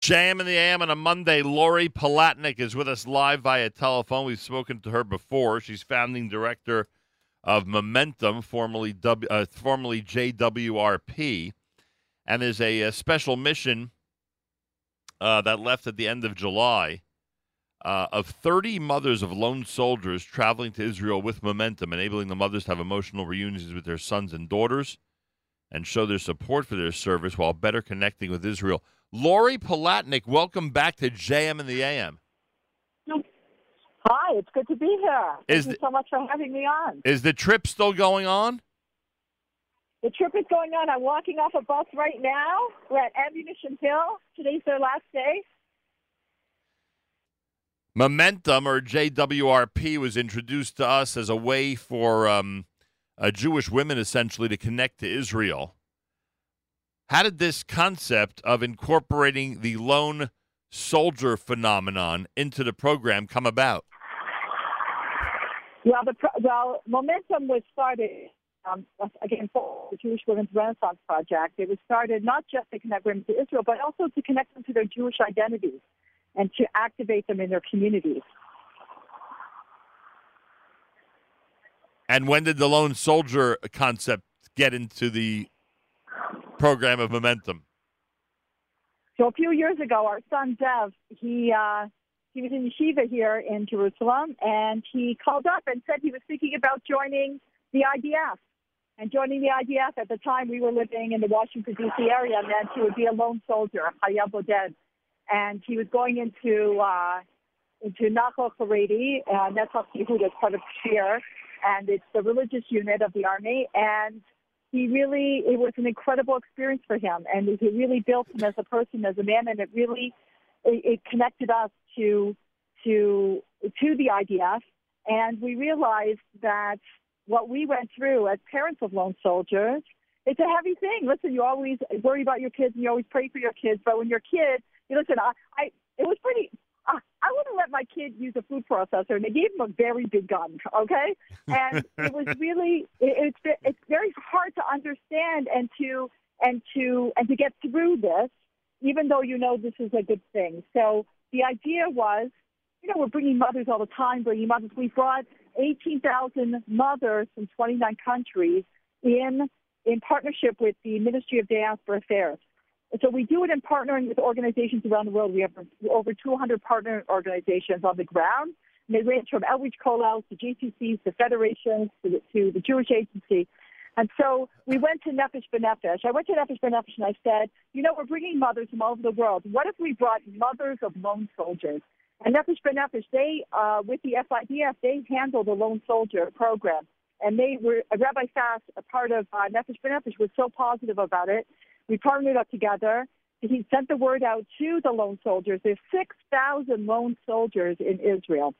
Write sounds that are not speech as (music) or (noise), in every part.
JM in the AM on a Monday. Lori Palatnik is with us live via telephone. We've spoken to her before. She's founding director of Momentum, formerly w, uh, formerly JWRP, and there's a, a special mission uh, that left at the end of July uh, of 30 mothers of lone soldiers traveling to Israel with Momentum, enabling the mothers to have emotional reunions with their sons and daughters and show their support for their service while better connecting with Israel. Lori Palatnik, welcome back to JM and the AM. Hi, it's good to be here. Thank Is you so much for having me on. Is the trip still going on? The trip is going on. I'm walking off a bus right now. We're at Ammunition Hill. Today's their last day. Momentum or JWRP was introduced to us as a way for um, uh, Jewish women essentially to connect to Israel. How did this concept of incorporating the lone soldier phenomenon into the program come about? Well, the pro- well, Momentum was started um, again for the Jewish Women's Renaissance Project. It was started not just to connect women to Israel, but also to connect them to their Jewish identities and to activate them in their communities. And when did the lone soldier concept get into the program of Momentum? So a few years ago, our son Dev, he uh, he was in yeshiva here in Jerusalem, and he called up and said he was thinking about joining the IDF. And joining the IDF at the time, we were living in the Washington D.C. area, and meant he would be a lone soldier, Chayal Boded, and he was going into uh, into Nachal Haredi, uh, Netzach Yehuda, part of Kfir, and it's the religious unit of the army, and he really it was an incredible experience for him. And he really built him as a person as a man and it really it, it connected us to to to the IDF and we realized that what we went through as parents of lone soldiers it's a heavy thing. Listen you always worry about your kids and you always pray for your kids. But when your kid you listen I, I it was pretty I wouldn't let my kid use a food processor, and they gave him a very big gun. Okay, and (laughs) it was really it, it's it's very hard to understand and to and to and to get through this, even though you know this is a good thing. So the idea was, you know, we're bringing mothers all the time, bringing mothers. We brought eighteen thousand mothers from twenty nine countries in in partnership with the Ministry of Diaspora Affairs. And so we do it in partnering with organizations around the world. We have over 200 partner organizations on the ground. And they range from outreach kollels to JCCs to federations to the, to the Jewish Agency. And so we went to Nefesh B'Nefesh. I went to Nefesh B'Nefesh and I said, you know, we're bringing mothers from all over the world. What if we brought mothers of lone soldiers? And Nefesh B'Nefesh, they, uh, with the FIDF, they handle the lone soldier program. And they were, Rabbi Fass, a part of uh, Nefesh B'Nefesh, was so positive about it we partnered up together. He sent the word out to the lone soldiers. There's 6,000 lone soldiers in Israel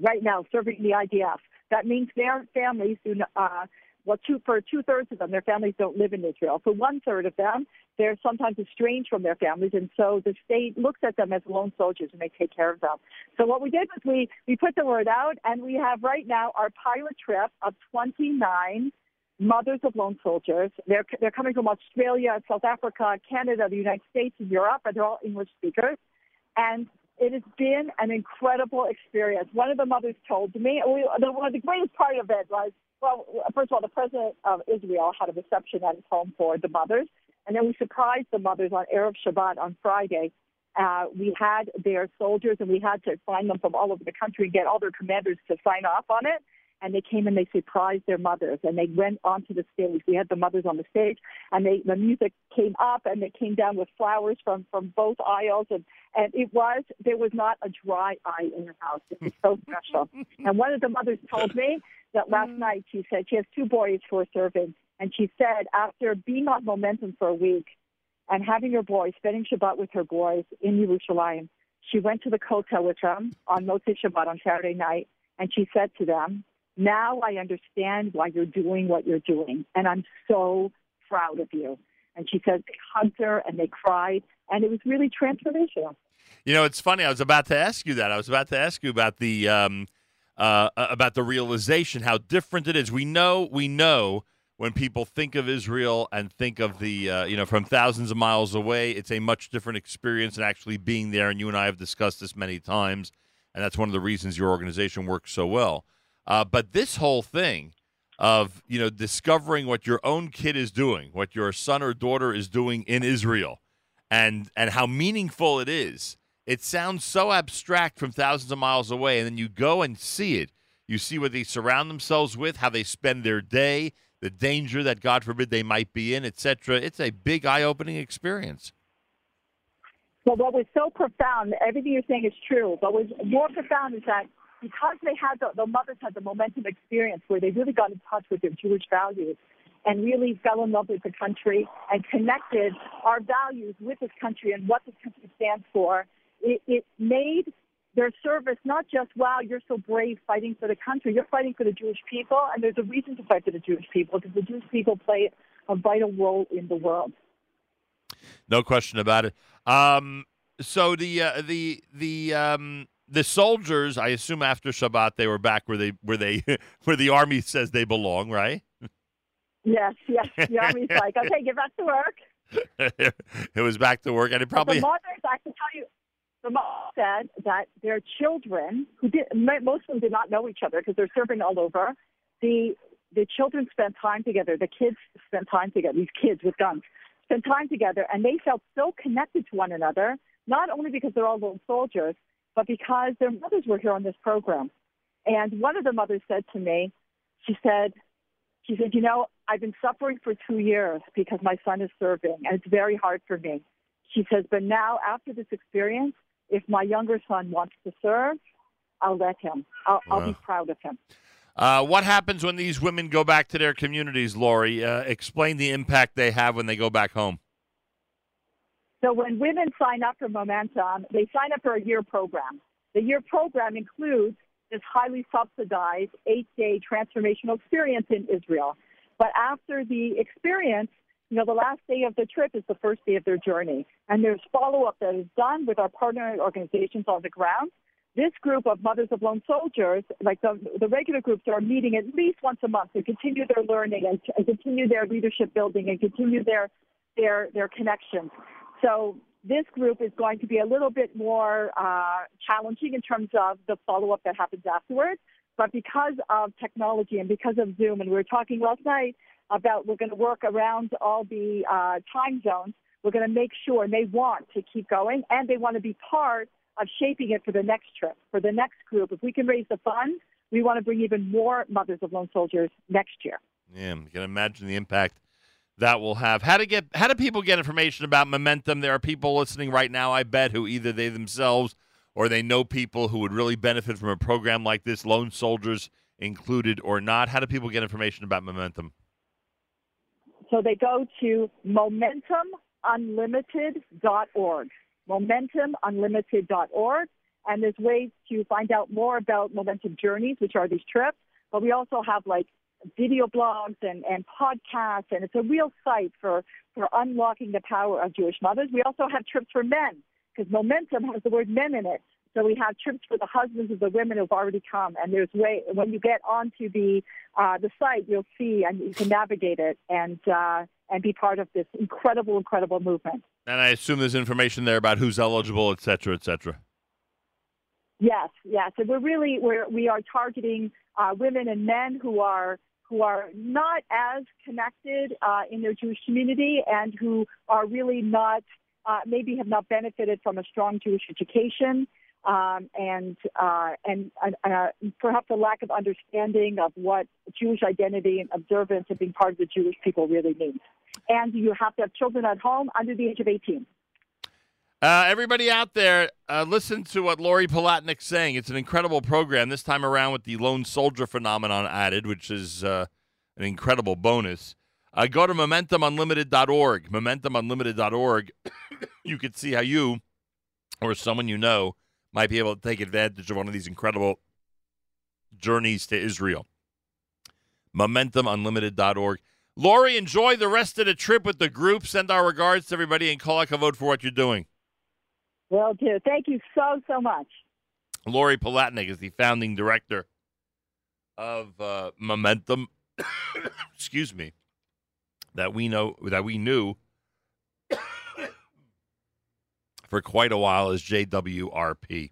right now serving in the IDF. That means their families do not, uh, well, two, for two thirds of them, their families don't live in Israel. For one third of them, they're sometimes estranged from their families, and so the state looks at them as lone soldiers and they take care of them. So what we did was we, we put the word out, and we have right now our pilot trip of 29 mothers of lone soldiers. They're they're coming from Australia, South Africa, Canada, the United States, and Europe, and they're all English speakers. And it has been an incredible experience. One of the mothers told me, we, the, one of the greatest part of it was, well, first of all, the president of Israel had a reception at his home for the mothers, and then we surprised the mothers on Erev Shabbat on Friday. Uh, we had their soldiers, and we had to find them from all over the country and get all their commanders to sign off on it and they came and they surprised their mothers and they went onto the stage. We had the mothers on the stage and they the music came up and they came down with flowers from from both aisles and and it was there was not a dry eye in the house. It was so (laughs) special. and one of the mothers told me that last mm. night she said she has two boys who are serving and she said after being on momentum for a week and having her boys spending Shabbat with her boys in Yerushalayim, she went to the Kotel with them on Motzei Shabbat on Saturday night and she said to them, now I understand why you're doing what you're doing, and I'm so proud of you. And she said they hugged her and they cried, and it was really transformational. You know, it's funny. I was about to ask you that. I was about to ask you about the um, uh, about the realization how different it is. We know, we know when people think of Israel and think of the, uh, you know, from thousands of miles away, it's a much different experience than actually being there. And you and I have discussed this many times, and that's one of the reasons your organization works so well. Uh, but this whole thing of, you know, discovering what your own kid is doing, what your son or daughter is doing in Israel, and and how meaningful it is. It sounds so abstract from thousands of miles away, and then you go and see it. You see what they surround themselves with, how they spend their day, the danger that God forbid they might be in, etc. It's a big eye-opening experience. Well, what was so profound, everything you're saying is true, but what was more profound is that because they had the, the mothers had the momentum experience where they really got in touch with their Jewish values and really fell in love with the country and connected our values with this country and what this country stands for, it, it made their service not just wow you're so brave fighting for the country. You're fighting for the jewish people. And there's a reason to fight for the jewish people because the jewish people play a vital role in the world. No question about it. Um, so the uh, the the um, the soldiers i assume after shabbat they were back where they where they (laughs) where the army says they belong right yes yes the (laughs) army's like okay get back to work (laughs) it was back to work and it probably but the mothers i can tell you the mom said that their children, who did most of them did not know each other because they're serving all over, the the children spent time together. The kids spent time together. These kids with guns spent time together, and they felt so connected to one another. Not only because they're all lone soldiers, but because their mothers were here on this program. And one of the mothers said to me, she said, she said, you know, I've been suffering for two years because my son is serving, and it's very hard for me. She says, but now after this experience, if my younger son wants to serve, I'll let him. I'll, wow. I'll be proud of him. Uh, what happens when these women go back to their communities, Lori? Uh, explain the impact they have when they go back home. So, when women sign up for Momentum, they sign up for a year program. The year program includes this highly subsidized eight day transformational experience in Israel. But after the experience, you know, the last day of the trip is the first day of their journey, and there's follow up that is done with our partner organizations on the ground. This group of mothers of lone soldiers, like the, the regular groups, are meeting at least once a month to continue their learning and, and continue their leadership building and continue their their their connections. So this group is going to be a little bit more uh, challenging in terms of the follow up that happens afterwards. But because of technology and because of Zoom, and we were talking last night about we're going to work around all the uh, time zones. We're going to make sure, and they want to keep going, and they want to be part of shaping it for the next trip, for the next group. If we can raise the funds, we want to bring even more mothers of lone soldiers next year. Yeah, you can imagine the impact that will have. How to get? How do people get information about momentum? There are people listening right now, I bet, who either they themselves or they know people who would really benefit from a program like this, lone soldiers included or not. How do people get information about momentum? So they go to momentumunlimited.org, momentumunlimited.org, and there's ways to find out more about Momentum Journeys, which are these trips. But we also have like video blogs and, and podcasts, and it's a real site for, for unlocking the power of Jewish mothers. We also have trips for men, because Momentum has the word men in it. So we have trips for the husbands of the women who've already come, and there's way when you get onto the uh, the site, you'll see and you can navigate it and uh, and be part of this incredible, incredible movement. And I assume there's information there about who's eligible, et cetera, et cetera. Yes, yes, and we're really we're we are targeting uh, women and men who are who are not as connected uh, in their Jewish community and who are really not uh, maybe have not benefited from a strong Jewish education um, and uh, and uh, perhaps a lack of understanding of what Jewish identity and observance and being part of the Jewish people really means. And you have to have children at home under the age of 18. Uh, everybody out there, uh, listen to what Lori Palatnik's saying. It's an incredible program. This time around with the lone soldier phenomenon added, which is uh, an incredible bonus. Uh, go to momentumunlimited.org. Momentumunlimited.org. (coughs) you can see how you or someone you know might be able to take advantage of one of these incredible journeys to Israel. MomentumUnlimited.org. Lori, enjoy the rest of the trip with the group. Send our regards to everybody and kol hakavod for what you're doing. Will do. Thank you so, so much. Lori Palatnik is the founding director of uh, Momentum. (coughs) Excuse me. that we know that we knew (coughs) for quite a while as JWRP.